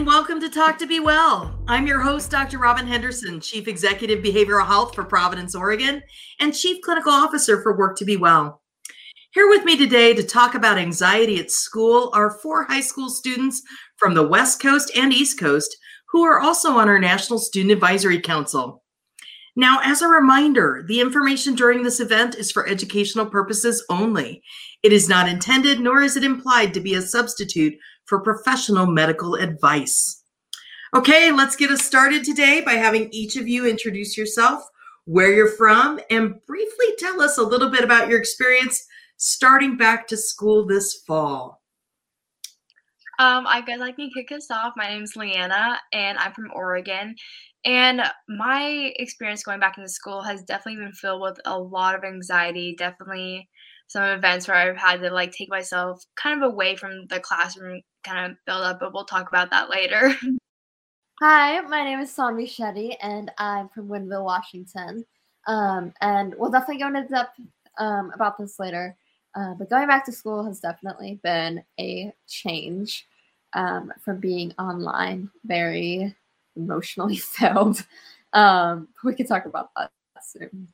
and welcome to Talk to Be Well. I'm your host, Dr. Robin Henderson, Chief Executive Behavioral Health for Providence, Oregon, and Chief Clinical Officer for Work to Be Well. Here with me today to talk about anxiety at school are four high school students from the West Coast and East Coast who are also on our National Student Advisory Council. Now, as a reminder, the information during this event is for educational purposes only. It is not intended, nor is it implied to be a substitute for professional medical advice. Okay, let's get us started today by having each of you introduce yourself, where you're from, and briefly tell us a little bit about your experience starting back to school this fall. Um, I guess I can kick us off. My name is Leanna, and I'm from Oregon. And my experience going back into school has definitely been filled with a lot of anxiety. Definitely some events where I've had to like take myself kind of away from the classroom, kind of build up, but we'll talk about that later. Hi, my name is Sanvi Shetty, and I'm from Woodinville, Washington. Um, and we'll definitely go into depth um, about this later. Uh, but going back to school has definitely been a change um, from being online, very emotionally filled. Um, we can talk about that soon.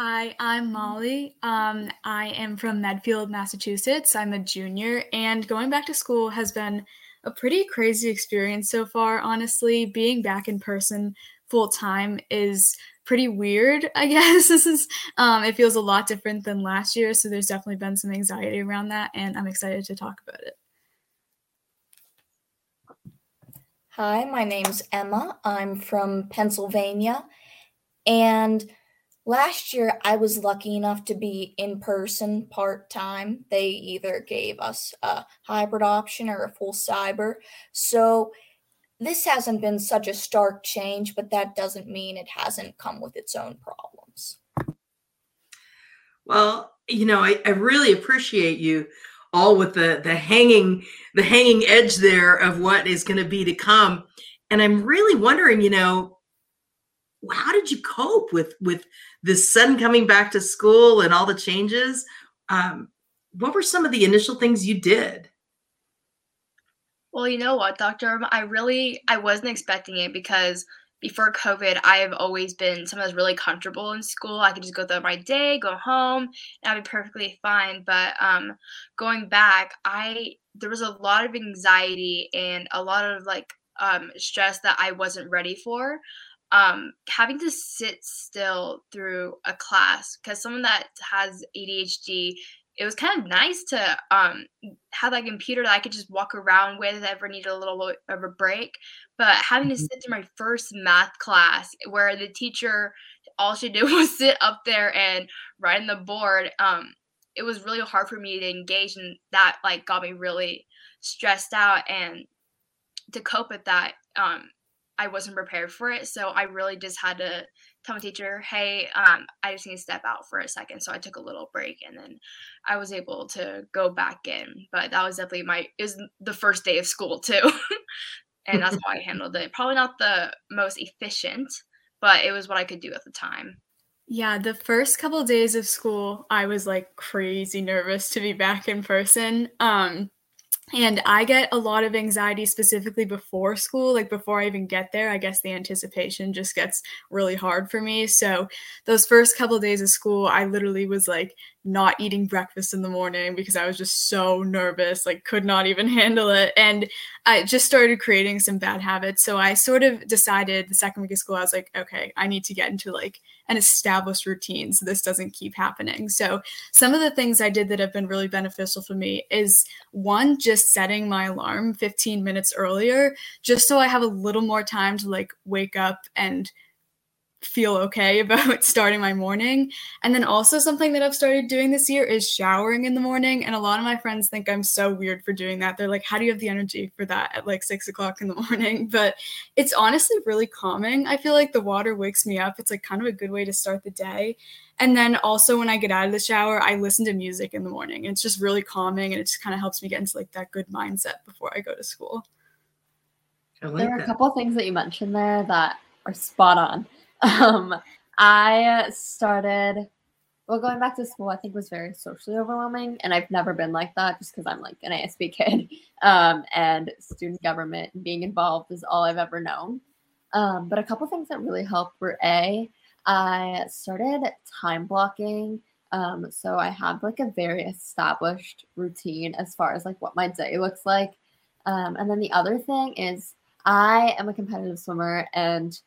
Hi, I'm Molly. Um, I am from Medfield, Massachusetts. I'm a junior, and going back to school has been a pretty crazy experience so far. Honestly, being back in person full time is pretty weird, I guess. This is um, it feels a lot different than last year, so there's definitely been some anxiety around that, and I'm excited to talk about it. Hi, my name's Emma. I'm from Pennsylvania, and last year I was lucky enough to be in person part time. They either gave us a hybrid option or a full cyber. So this hasn't been such a stark change, but that doesn't mean it hasn't come with its own problems. Well, you know, I, I really appreciate you all with the the hanging the hanging edge there of what is going to be to come. And I'm really wondering, you know, how did you cope with with this son coming back to school and all the changes? Um, what were some of the initial things you did? Well, you know what, Doctor? I really I wasn't expecting it because before COVID, I have always been someone really comfortable in school. I could just go through my day, go home, and I'd be perfectly fine. But um, going back, I there was a lot of anxiety and a lot of like um, stress that I wasn't ready for. Um, having to sit still through a class because someone that has ADHD it was kind of nice to um, have that computer that I could just walk around with if I ever needed a little bit of a break. But having to mm-hmm. sit through my first math class where the teacher all she did was sit up there and write on the board, um, it was really hard for me to engage and that like got me really stressed out and to cope with that um, I wasn't prepared for it. So I really just had to tell my teacher, hey, um, I just need to step out for a second. So I took a little break and then I was able to go back in. But that was definitely my, was the first day of school too. and that's how I handled it. Probably not the most efficient, but it was what I could do at the time. Yeah, the first couple of days of school, I was like crazy nervous to be back in person. Um, and I get a lot of anxiety specifically before school, like before I even get there. I guess the anticipation just gets really hard for me. So, those first couple of days of school, I literally was like not eating breakfast in the morning because I was just so nervous, like could not even handle it. And I just started creating some bad habits. So I sort of decided the second week of school, I was like, okay, I need to get into like an established routine so this doesn't keep happening. So some of the things I did that have been really beneficial for me is one, just setting my alarm 15 minutes earlier, just so I have a little more time to like wake up and feel okay about starting my morning. And then also something that I've started doing this year is showering in the morning. And a lot of my friends think I'm so weird for doing that. They're like, how do you have the energy for that at like six o'clock in the morning? But it's honestly really calming. I feel like the water wakes me up. It's like kind of a good way to start the day. And then also when I get out of the shower, I listen to music in the morning. It's just really calming and it just kind of helps me get into like that good mindset before I go to school. Like there are that. a couple of things that you mentioned there that are spot on. Um, I started well, going back to school, I think was very socially overwhelming, and I've never been like that just because I'm like an ASB kid, um, and student government and being involved is all I've ever known. Um, but a couple things that really helped were a, I started time blocking. Um, so I have like a very established routine as far as like what my day looks like. Um, and then the other thing is I am a competitive swimmer and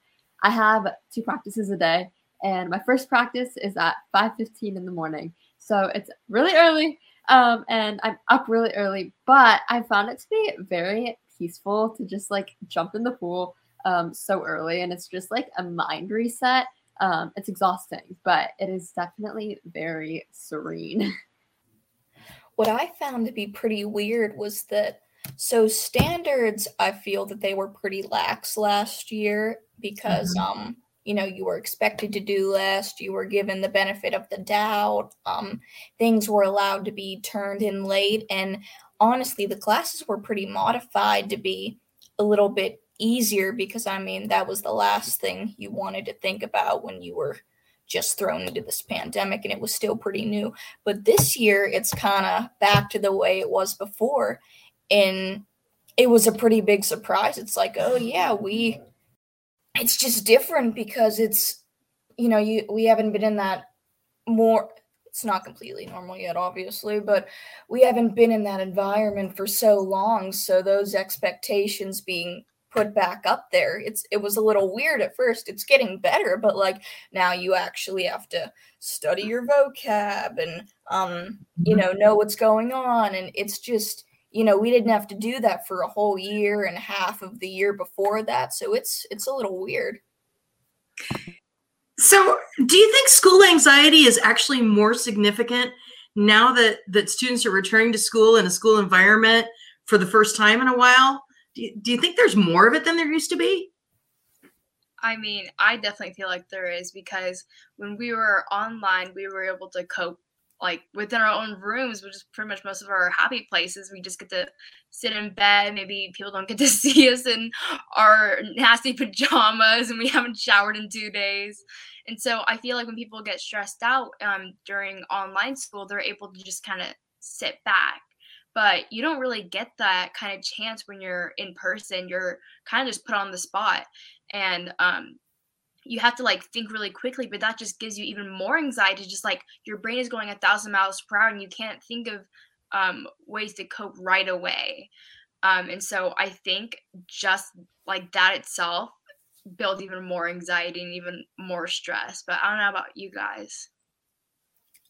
I have two practices a day and my first practice is at 5:15 in the morning. So it's really early, um, and I'm up really early. But I found it to be very peaceful to just like jump in the pool um, so early, and it's just like a mind reset. Um, it's exhausting, but it is definitely very serene. What I found to be pretty weird was that so standards, I feel that they were pretty lax last year because mm-hmm. um you know you were expected to do less you were given the benefit of the doubt um, things were allowed to be turned in late and honestly the classes were pretty modified to be a little bit easier because i mean that was the last thing you wanted to think about when you were just thrown into this pandemic and it was still pretty new but this year it's kind of back to the way it was before and it was a pretty big surprise. It's like oh yeah we it's just different because it's you know you we haven't been in that more it's not completely normal yet obviously but we haven't been in that environment for so long. So those expectations being put back up there it's it was a little weird at first. It's getting better but like now you actually have to study your vocab and um you know know what's going on. And it's just you know, we didn't have to do that for a whole year and a half of the year before that. So it's it's a little weird. So, do you think school anxiety is actually more significant now that that students are returning to school in a school environment for the first time in a while? Do you, do you think there's more of it than there used to be? I mean, I definitely feel like there is because when we were online, we were able to cope like within our own rooms, which is pretty much most of our happy places. We just get to sit in bed. Maybe people don't get to see us in our nasty pajamas and we haven't showered in two days. And so I feel like when people get stressed out um, during online school, they're able to just kind of sit back. But you don't really get that kind of chance when you're in person. You're kind of just put on the spot. And um, you have to like think really quickly but that just gives you even more anxiety just like your brain is going a thousand miles per hour and you can't think of um, ways to cope right away um, and so i think just like that itself builds even more anxiety and even more stress but i don't know about you guys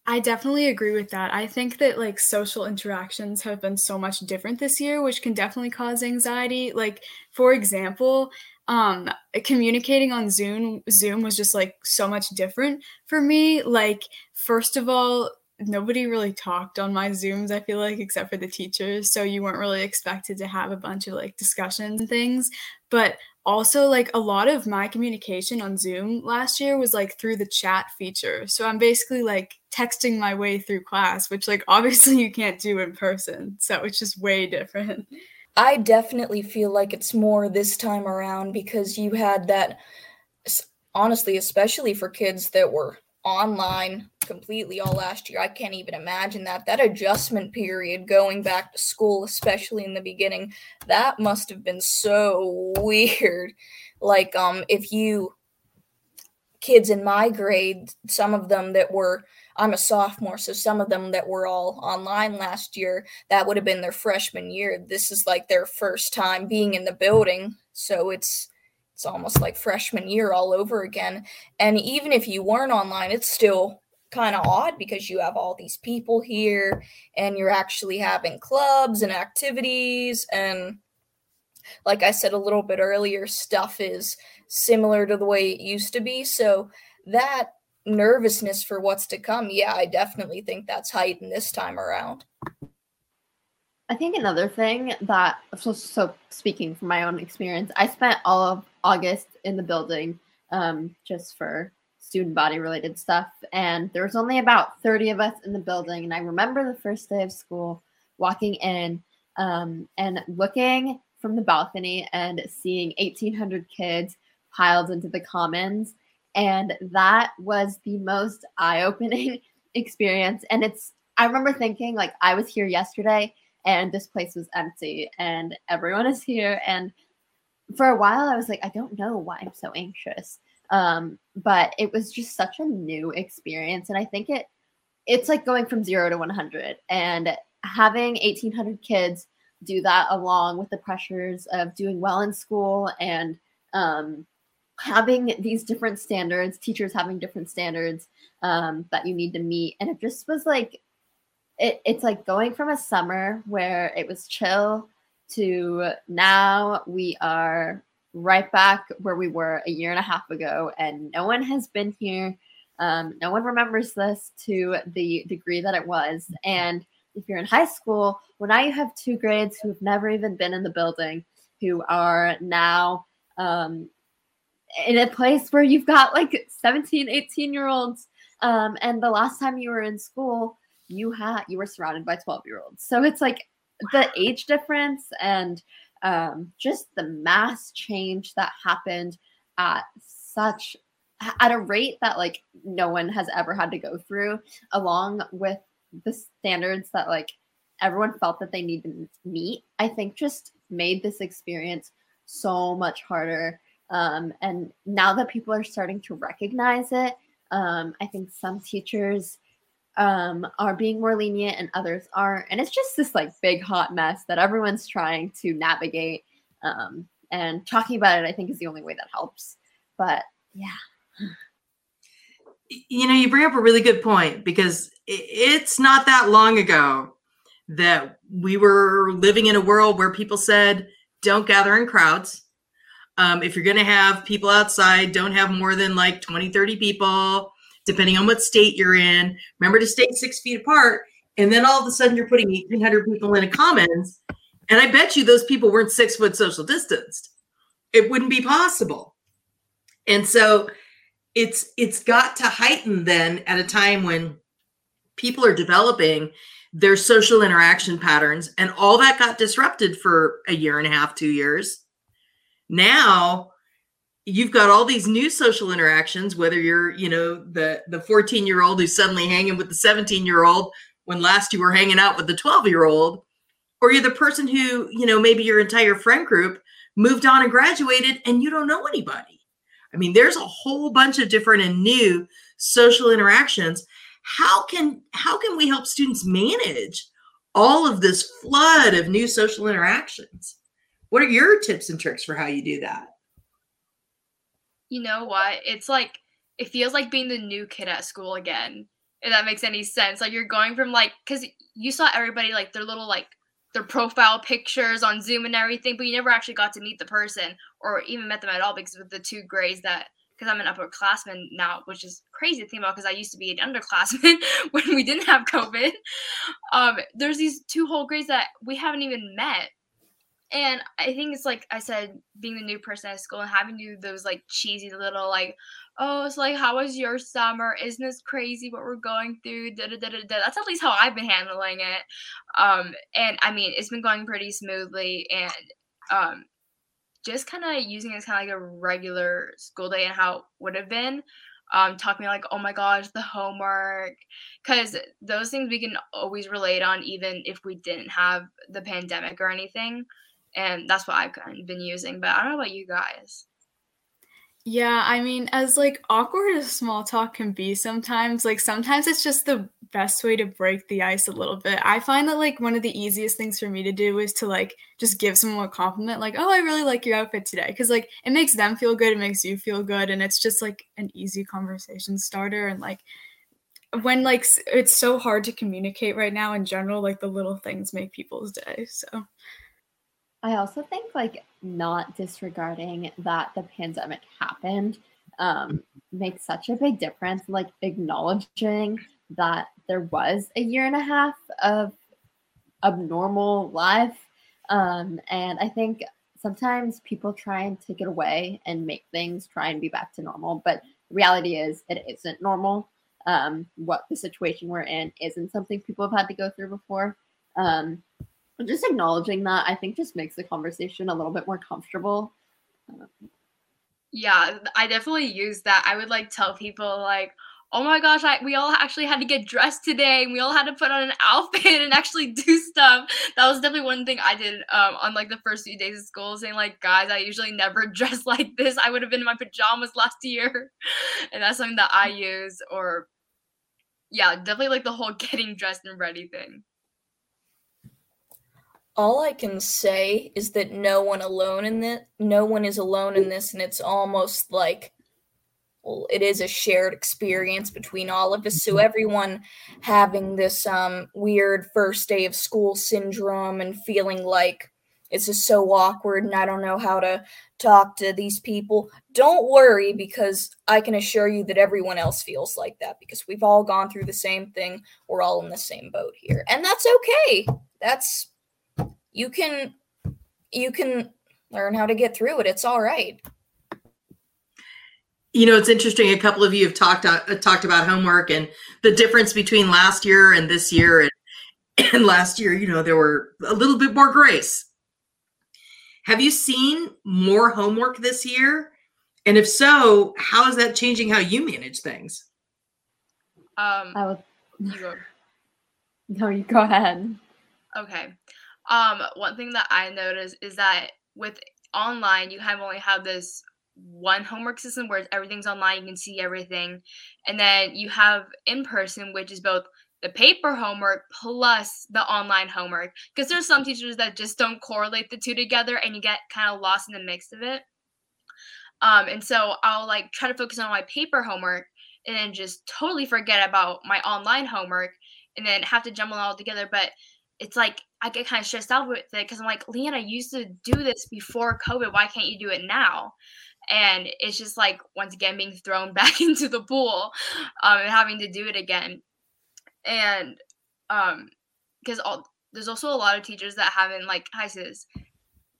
I definitely agree with that. I think that like social interactions have been so much different this year, which can definitely cause anxiety. Like, for example, um communicating on zoom zoom was just like so much different for me. Like first of all nobody really talked on my zooms i feel like except for the teachers so you weren't really expected to have a bunch of like discussions and things. But also like a lot of my communication on zoom last year was like through the chat feature. So i'm basically like texting my way through class which like obviously you can't do in person so it's just way different I definitely feel like it's more this time around because you had that, honestly, especially for kids that were online completely all last year. I can't even imagine that. That adjustment period going back to school, especially in the beginning, that must have been so weird. Like, um, if you kids in my grade, some of them that were I'm a sophomore, so some of them that were all online last year, that would have been their freshman year. This is like their first time being in the building, so it's it's almost like freshman year all over again. And even if you weren't online, it's still kind of odd because you have all these people here and you're actually having clubs and activities and like I said a little bit earlier, stuff is similar to the way it used to be. So that nervousness for what's to come, yeah, I definitely think that's heightened this time around. I think another thing that so, so speaking from my own experience, I spent all of August in the building um, just for student body related stuff, and there was only about thirty of us in the building. And I remember the first day of school walking in um, and looking from the balcony and seeing eighteen hundred kids piled into the commons and that was the most eye opening experience. And it's, I remember thinking, like, I was here yesterday and this place was empty and everyone is here. And for a while, I was like, I don't know why I'm so anxious. Um, but it was just such a new experience. And I think it, it's like going from zero to 100 and having 1800 kids do that along with the pressures of doing well in school and um, having these different standards, teachers having different standards um, that you need to meet. And it just was like, it, it's like going from a summer where it was chill to now we are right back where we were a year and a half ago, and no one has been here. Um, no one remembers this to the degree that it was. And if you're in high school, well, now you have two grades who have never even been in the building, who are now um, in a place where you've got like 17, 18 year olds. Um, and the last time you were in school, you had you were surrounded by 12 year olds. So it's like the age difference and um, just the mass change that happened at such at a rate that like no one has ever had to go through along with the standards that like everyone felt that they needed to meet i think just made this experience so much harder um, and now that people are starting to recognize it um, i think some teachers um, are being more lenient and others aren't. And it's just this like big hot mess that everyone's trying to navigate. Um, and talking about it, I think, is the only way that helps. But yeah. You know, you bring up a really good point because it's not that long ago that we were living in a world where people said, don't gather in crowds. Um, if you're going to have people outside, don't have more than like 20, 30 people depending on what state you're in. Remember to stay six feet apart. And then all of a sudden you're putting 1,800 people in a commons. And I bet you those people weren't six foot social distanced. It wouldn't be possible. And so it's it's got to heighten then at a time when people are developing their social interaction patterns and all that got disrupted for a year and a half, two years. Now you've got all these new social interactions whether you're you know the the 14 year old who's suddenly hanging with the 17 year old when last you were hanging out with the 12 year old or you're the person who you know maybe your entire friend group moved on and graduated and you don't know anybody i mean there's a whole bunch of different and new social interactions how can how can we help students manage all of this flood of new social interactions what are your tips and tricks for how you do that you know what? It's like it feels like being the new kid at school again. If that makes any sense. Like you're going from like cuz you saw everybody like their little like their profile pictures on Zoom and everything, but you never actually got to meet the person or even met them at all because with the two grades that because I'm an upperclassman now, which is crazy to think about because I used to be an underclassman when we didn't have COVID. Um, there's these two whole grades that we haven't even met and I think it's like I said, being the new person at school and having to do those like cheesy little like, oh, it's like how was your summer? Isn't this crazy what we're going through? Da, da, da, da, da. That's at least how I've been handling it. Um, and I mean, it's been going pretty smoothly, and um, just kind of using it as kind of like a regular school day and how it would have been. Um, talking like, oh my gosh, the homework, because those things we can always relate on, even if we didn't have the pandemic or anything and that's what I've been using. But I don't know about you guys. Yeah, I mean, as like awkward as small talk can be sometimes, like sometimes it's just the best way to break the ice a little bit. I find that like one of the easiest things for me to do is to like just give someone a compliment, like, oh, I really like your outfit today. Cause like it makes them feel good, it makes you feel good. And it's just like an easy conversation starter. And like when like it's so hard to communicate right now in general, like the little things make people's day. So I also think like not disregarding that the pandemic happened um, makes such a big difference. Like acknowledging that there was a year and a half of abnormal life. Um, and I think sometimes people try and take it away and make things try and be back to normal. But reality is, it isn't normal. Um, what the situation we're in isn't something people have had to go through before. Um, just acknowledging that I think just makes the conversation a little bit more comfortable. Yeah, I definitely use that. I would like tell people like, oh my gosh, I, we all actually had to get dressed today and we all had to put on an outfit and actually do stuff. That was definitely one thing I did um, on like the first few days of school, saying like, guys, I usually never dress like this. I would have been in my pajamas last year. And that's something that I use or yeah, definitely like the whole getting dressed and ready thing. All I can say is that no one alone in this no one is alone in this and it's almost like well, it is a shared experience between all of us. So mm-hmm. everyone having this um, weird first day of school syndrome and feeling like it's just so awkward and I don't know how to talk to these people. Don't worry because I can assure you that everyone else feels like that because we've all gone through the same thing. We're all in the same boat here. And that's okay. That's you can you can learn how to get through it. It's all right. You know, it's interesting. A couple of you have talked uh, talked about homework and the difference between last year and this year. And, and last year, you know, there were a little bit more grace. Have you seen more homework this year? And if so, how is that changing how you manage things? Um, I would. You go. No, you go ahead. Okay. Um, one thing that I noticed is that with online, you have only have this one homework system where everything's online, you can see everything. And then you have in person, which is both the paper homework plus the online homework. Because there's some teachers that just don't correlate the two together and you get kind of lost in the mix of it. Um, and so I'll like try to focus on my paper homework and then just totally forget about my online homework and then have to jumble it all together. But it's like I get kind of stressed out with it because I'm like, Leanna, I used to do this before COVID. Why can't you do it now? and it's just like once again being thrown back into the pool um, and having to do it again and um because all there's also a lot of teachers that haven't like hi sis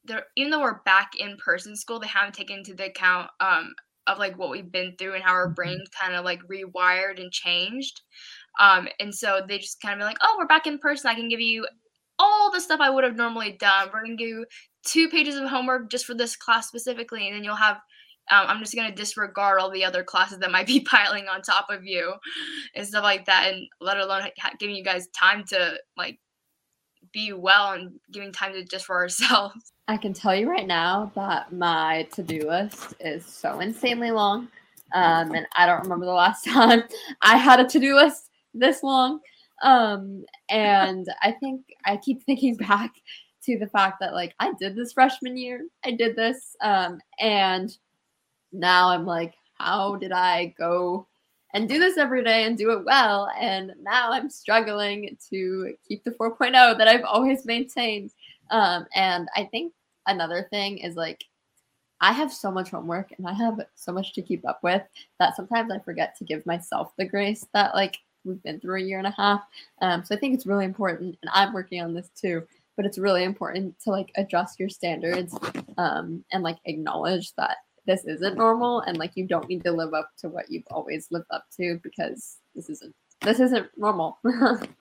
they're even though we're back in person school they haven't taken into the account um of like what we've been through and how our mm-hmm. brains kind of like rewired and changed um and so they just kind of be like oh we're back in person. I can give you all the stuff i would have normally done. We're gonna do two pages of homework just for this class specifically and then you'll have um, I'm just gonna disregard all the other classes that might be piling on top of you and stuff like that, and let alone giving you guys time to like be well and giving time to just for ourselves. I can tell you right now that my to-do list is so insanely long, um, and I don't remember the last time I had a to-do list this long. Um, and I think I keep thinking back to the fact that like I did this freshman year, I did this, um, and now I'm like, how did I go and do this every day and do it well? And now I'm struggling to keep the 4.0 that I've always maintained. Um, and I think another thing is like, I have so much homework and I have so much to keep up with that sometimes I forget to give myself the grace that like we've been through a year and a half. Um, so I think it's really important, and I'm working on this too. But it's really important to like adjust your standards um, and like acknowledge that this isn't normal and like you don't need to live up to what you've always lived up to because this isn't this isn't normal.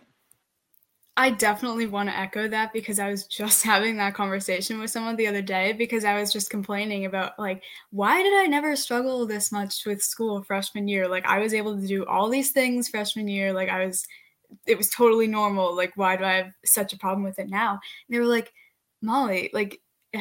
I definitely want to echo that because I was just having that conversation with someone the other day because I was just complaining about like why did I never struggle this much with school freshman year? Like I was able to do all these things freshman year, like I was it was totally normal. Like why do I have such a problem with it now? And they were like, "Molly, like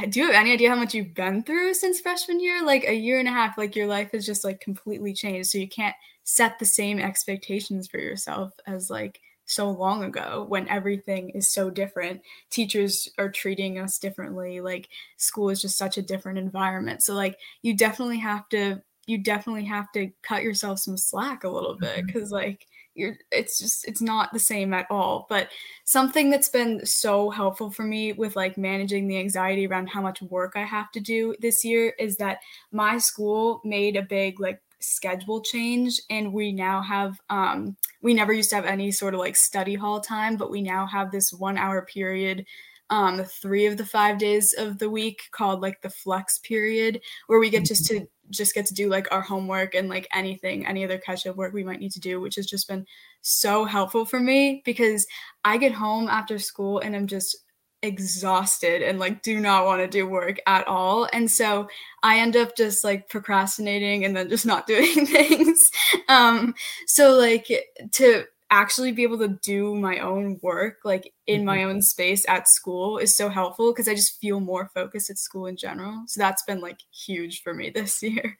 do you have any idea how much you've been through since freshman year? Like a year and a half, like your life has just like completely changed. So you can't set the same expectations for yourself as like so long ago when everything is so different. Teachers are treating us differently. Like school is just such a different environment. So like you definitely have to you definitely have to cut yourself some slack a little bit because mm-hmm. like you're it's just it's not the same at all but something that's been so helpful for me with like managing the anxiety around how much work i have to do this year is that my school made a big like schedule change and we now have um we never used to have any sort of like study hall time but we now have this one hour period um three of the five days of the week called like the flex period where we get just to just get to do like our homework and like anything, any other catch up work we might need to do, which has just been so helpful for me because I get home after school and I'm just exhausted and like do not want to do work at all. And so I end up just like procrastinating and then just not doing things. um so like to actually be able to do my own work like in my mm-hmm. own space at school is so helpful because I just feel more focused at school in general. So that's been like huge for me this year.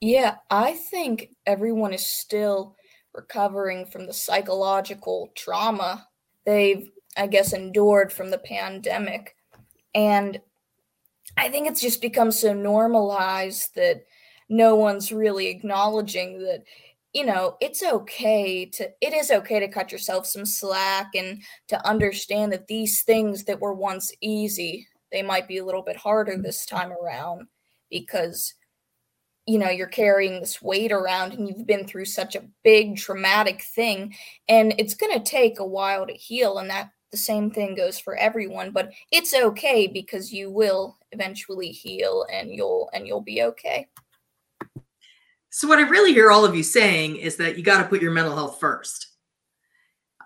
Yeah, I think everyone is still recovering from the psychological trauma they've I guess, endured from the pandemic. And I think it's just become so normalized that no one's really acknowledging that, you know, it's okay to, it is okay to cut yourself some slack and to understand that these things that were once easy, they might be a little bit harder mm-hmm. this time around because you know you're carrying this weight around and you've been through such a big traumatic thing and it's going to take a while to heal and that the same thing goes for everyone but it's okay because you will eventually heal and you'll and you'll be okay. So what i really hear all of you saying is that you got to put your mental health first.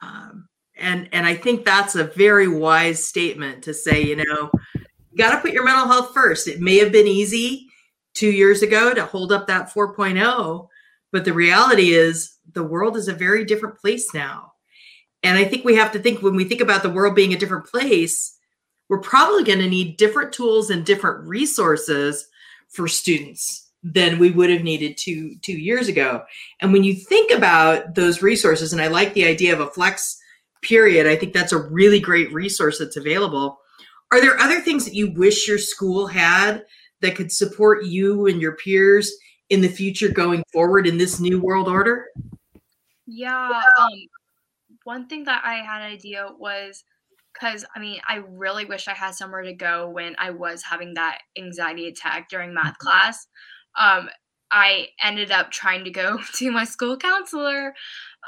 Um, and and i think that's a very wise statement to say you know you got to put your mental health first. It may have been easy two years ago to hold up that 4.0 but the reality is the world is a very different place now and I think we have to think when we think about the world being a different place, we're probably going to need different tools and different resources for students than we would have needed two two years ago. And when you think about those resources, and I like the idea of a flex period, I think that's a really great resource that's available. Are there other things that you wish your school had that could support you and your peers in the future going forward in this new world order? Yeah, um, one thing that I had an idea was because I mean, I really wish I had somewhere to go when I was having that anxiety attack during math mm-hmm. class. Um, I ended up trying to go to my school counselor,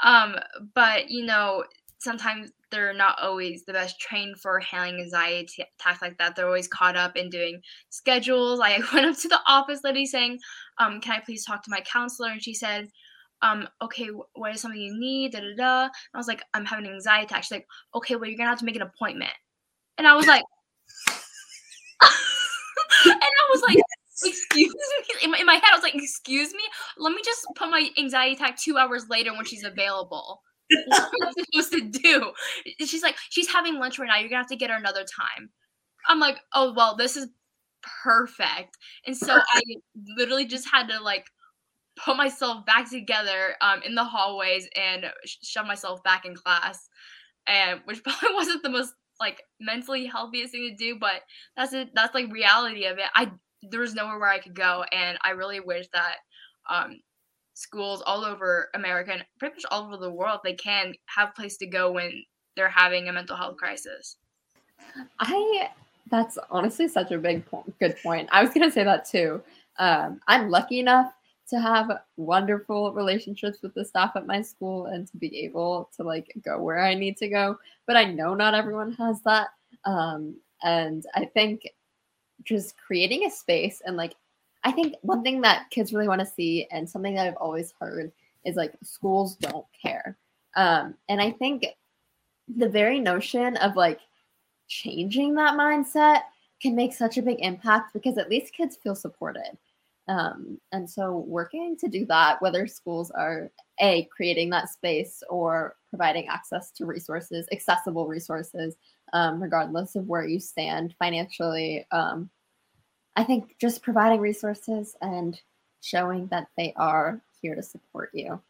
um, but you know, sometimes they're not always the best trained for handling anxiety attacks like that. They're always caught up in doing schedules. I went up to the office lady saying, um, "Can I please talk to my counselor?" And she said, um, okay, what is something you need? Da da da. I was like, I'm having an anxiety attack. She's like, okay, well, you're gonna have to make an appointment. And I was like, and I was like, excuse me. In my, in my, head, I was like, excuse me. Let me just put my anxiety attack two hours later when she's available. what am I supposed to do? She's like, she's having lunch right now. You're gonna have to get her another time. I'm like, oh well, this is perfect. And so I literally just had to like put myself back together um, in the hallways and shove myself back in class, and which probably wasn't the most like mentally healthiest thing to do, but that's it. That's like reality of it. I there was nowhere where I could go, and I really wish that um, schools all over America and pretty much all over the world they can have a place to go when they're having a mental health crisis. I that's honestly such a big point, good point. I was gonna say that too. Um, I'm lucky enough to have wonderful relationships with the staff at my school and to be able to like go where I need to go. But I know not everyone has that. Um, and I think just creating a space and like, I think one thing that kids really want to see and something that I've always heard is like schools don't care. Um, and I think the very notion of like changing that mindset can make such a big impact because at least kids feel supported. Um, and so working to do that, whether schools are a creating that space or providing access to resources, accessible resources, um, regardless of where you stand financially. Um, I think just providing resources and showing that they are here to support you.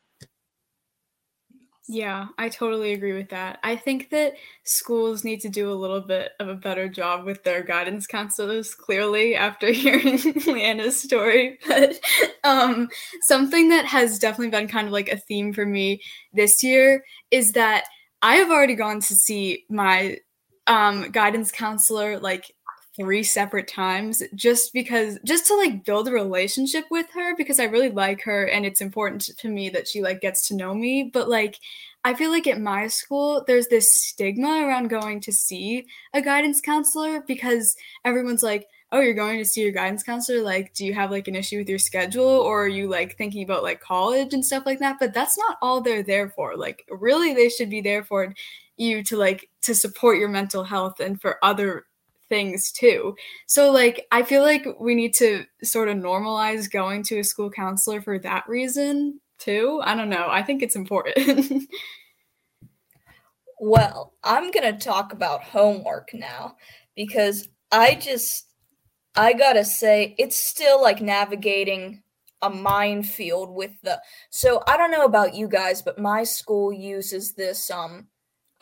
Yeah, I totally agree with that. I think that schools need to do a little bit of a better job with their guidance counselors, clearly, after hearing Leanna's story. But um, something that has definitely been kind of like a theme for me this year is that I have already gone to see my um, guidance counselor like three separate times just because just to like build a relationship with her because I really like her and it's important to me that she like gets to know me. But like I feel like at my school there's this stigma around going to see a guidance counselor because everyone's like oh you're going to see your guidance counselor? Like do you have like an issue with your schedule or are you like thinking about like college and stuff like that? But that's not all they're there for. Like really they should be there for you to like to support your mental health and for other things too. So like I feel like we need to sort of normalize going to a school counselor for that reason too. I don't know. I think it's important. well, I'm going to talk about homework now because I just I got to say it's still like navigating a minefield with the so I don't know about you guys, but my school uses this um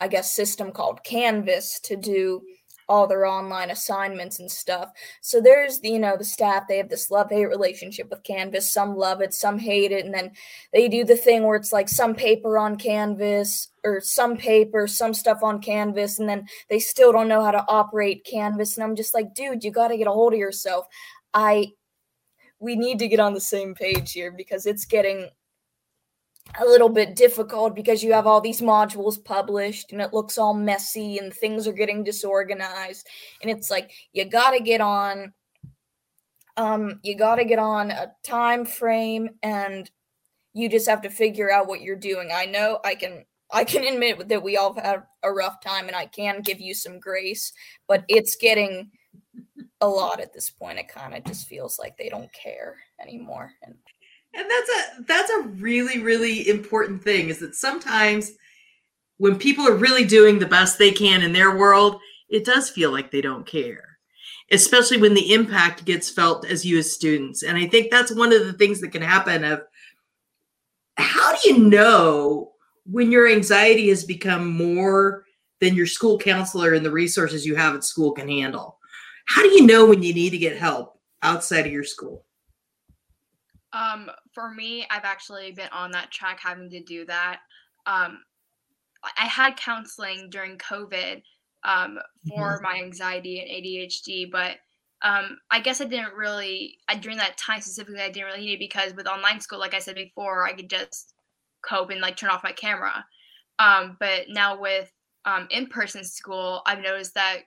I guess system called Canvas to do all their online assignments and stuff. So there's the, you know, the staff, they have this love hate relationship with Canvas. Some love it, some hate it. And then they do the thing where it's like some paper on Canvas or some paper, some stuff on Canvas. And then they still don't know how to operate Canvas. And I'm just like, dude, you got to get a hold of yourself. I, we need to get on the same page here because it's getting a little bit difficult because you have all these modules published and it looks all messy and things are getting disorganized. And it's like you got to get on um you got to get on a time frame and you just have to figure out what you're doing. I know i can i can admit that we all have a rough time and i can give you some grace but it's getting a lot at this point. It kind of just feels like they don't care anymore and and that's a that's a really really important thing is that sometimes when people are really doing the best they can in their world it does feel like they don't care especially when the impact gets felt as you as students. And i think that's one of the things that can happen of how do you know when your anxiety has become more than your school counselor and the resources you have at school can handle? How do you know when you need to get help outside of your school um, for me, I've actually been on that track having to do that. Um, I had counseling during COVID um, for mm-hmm. my anxiety and ADHD, but um, I guess I didn't really, I, during that time specifically, I didn't really need it because with online school, like I said before, I could just cope and like turn off my camera. Um, but now with um, in person school, I've noticed that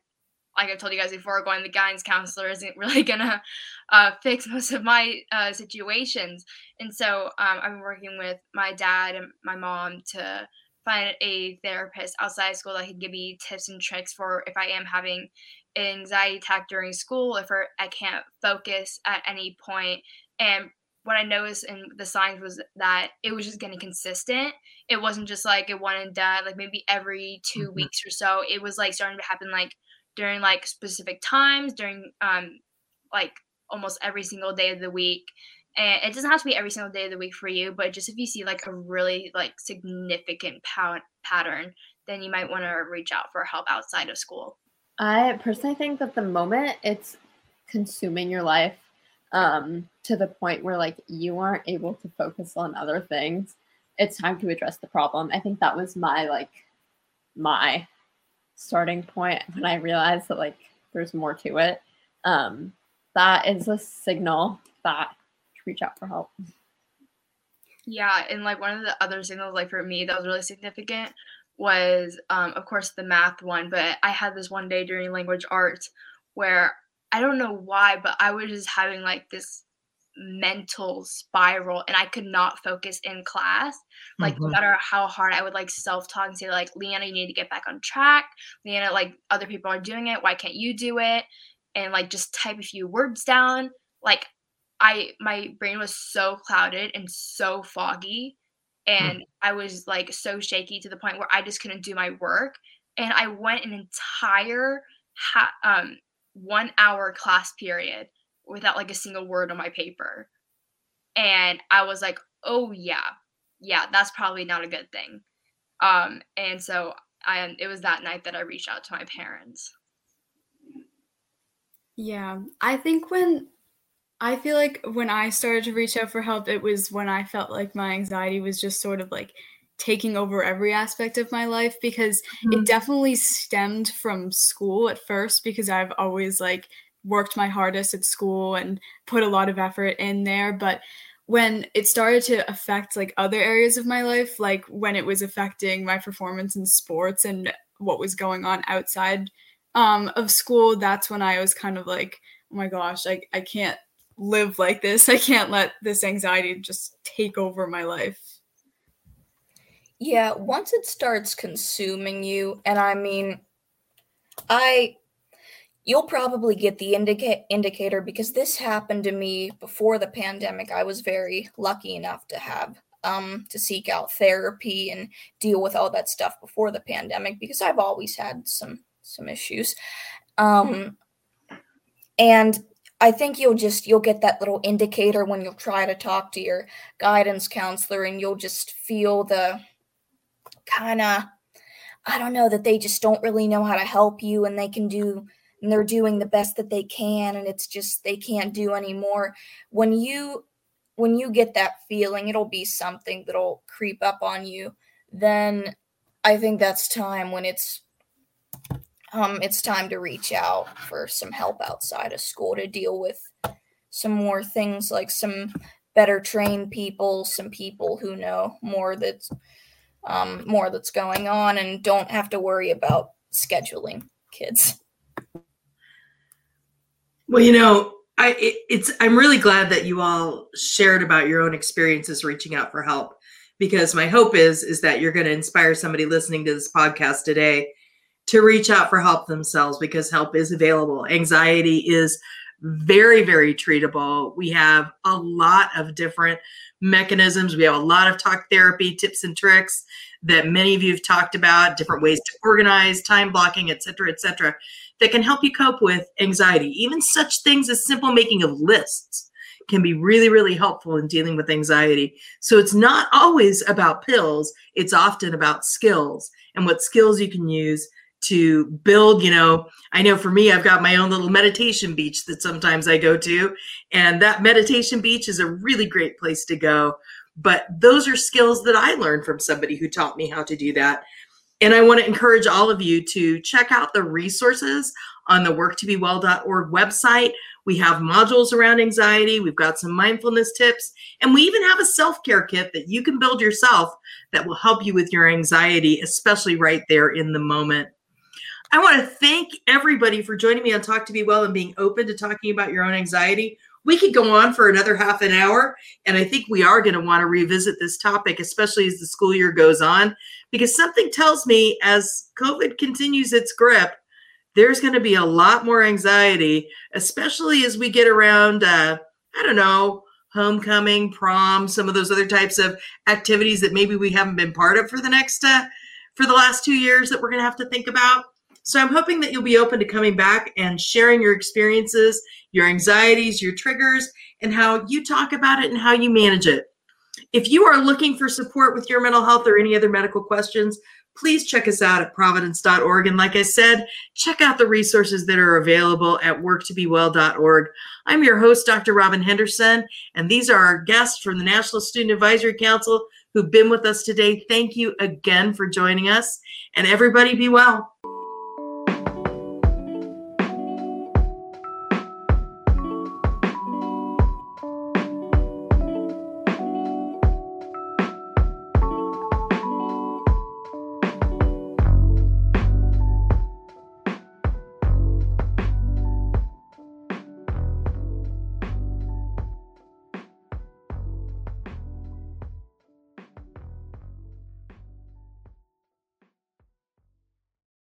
like I've told you guys before, going to the guidance counselor isn't really gonna uh, fix most of my uh, situations. And so um, I'm working with my dad and my mom to find a therapist outside of school that can give me tips and tricks for if I am having an anxiety attack during school, if I can't focus at any point. And what I noticed in the signs was that it was just getting consistent. It wasn't just like it one and done, like maybe every 2 mm-hmm. weeks or so. It was like starting to happen like during like specific times during um like almost every single day of the week. And it doesn't have to be every single day of the week for you but just if you see like a really like significant pa- pattern then you might want to reach out for help outside of school. I personally think that the moment it's consuming your life um to the point where like you aren't able to focus on other things it's time to address the problem. I think that was my like my starting point when I realized that like there's more to it. Um, that is a signal that to reach out for help. Yeah, and like one of the other signals, like for me, that was really significant was, um, of course, the math one. But I had this one day during language arts where I don't know why, but I was just having like this mental spiral and I could not focus in class. Like mm-hmm. no matter how hard I would like self-talk and say like Leanna, you need to get back on track. Leanna, like other people are doing it. Why can't you do it? And like just type a few words down. Like I my brain was so clouded and so foggy. And mm. I was like so shaky to the point where I just couldn't do my work. And I went an entire ha- um one hour class period without like a single word on my paper. And I was like, oh yeah, yeah, that's probably not a good thing. Um, and so I it was that night that I reached out to my parents. Yeah, I think when I feel like when I started to reach out for help, it was when I felt like my anxiety was just sort of like taking over every aspect of my life because mm-hmm. it definitely stemmed from school at first because I've always like worked my hardest at school and put a lot of effort in there but when it started to affect like other areas of my life like when it was affecting my performance in sports and what was going on outside um, of school that's when i was kind of like oh my gosh I, I can't live like this. I can't let this anxiety just take over my life. Yeah, once it starts consuming you, and I mean, I you'll probably get the indica- indicator because this happened to me before the pandemic. I was very lucky enough to have um, to seek out therapy and deal with all that stuff before the pandemic because I've always had some some issues. Um, and I think you'll just you'll get that little indicator when you'll try to talk to your guidance counselor and you'll just feel the kind of I don't know that they just don't really know how to help you and they can do and they're doing the best that they can and it's just they can't do anymore. When you when you get that feeling it'll be something that'll creep up on you. Then i think that's time when it's um it's time to reach out for some help outside of school to deal with some more things like some better trained people some people who know more that's um, more that's going on and don't have to worry about scheduling kids well, you know, I it, it's I'm really glad that you all shared about your own experiences reaching out for help because my hope is is that you're going to inspire somebody listening to this podcast today to reach out for help themselves because help is available. Anxiety is very very treatable. We have a lot of different mechanisms. We have a lot of talk therapy tips and tricks that many of you have talked about, different ways to organize, time blocking, et cetera, et cetera that can help you cope with anxiety. Even such things as simple making of lists can be really, really helpful in dealing with anxiety. So it's not always about pills, it's often about skills and what skills you can use to build you know i know for me i've got my own little meditation beach that sometimes i go to and that meditation beach is a really great place to go but those are skills that i learned from somebody who taught me how to do that and I want to encourage all of you to check out the resources on the worktobewell.org website. We have modules around anxiety, we've got some mindfulness tips, and we even have a self care kit that you can build yourself that will help you with your anxiety, especially right there in the moment. I want to thank everybody for joining me on Talk to Be Well and being open to talking about your own anxiety. We could go on for another half an hour, and I think we are going to want to revisit this topic, especially as the school year goes on because something tells me as COVID continues its grip, there's going to be a lot more anxiety, especially as we get around, uh, I don't know, homecoming, prom, some of those other types of activities that maybe we haven't been part of for the next, uh, for the last two years that we're going to have to think about. So I'm hoping that you'll be open to coming back and sharing your experiences, your anxieties, your triggers, and how you talk about it and how you manage it. If you are looking for support with your mental health or any other medical questions, please check us out at providence.org. And like I said, check out the resources that are available at worktobewell.org. I'm your host, Dr. Robin Henderson, and these are our guests from the National Student Advisory Council who've been with us today. Thank you again for joining us, and everybody be well.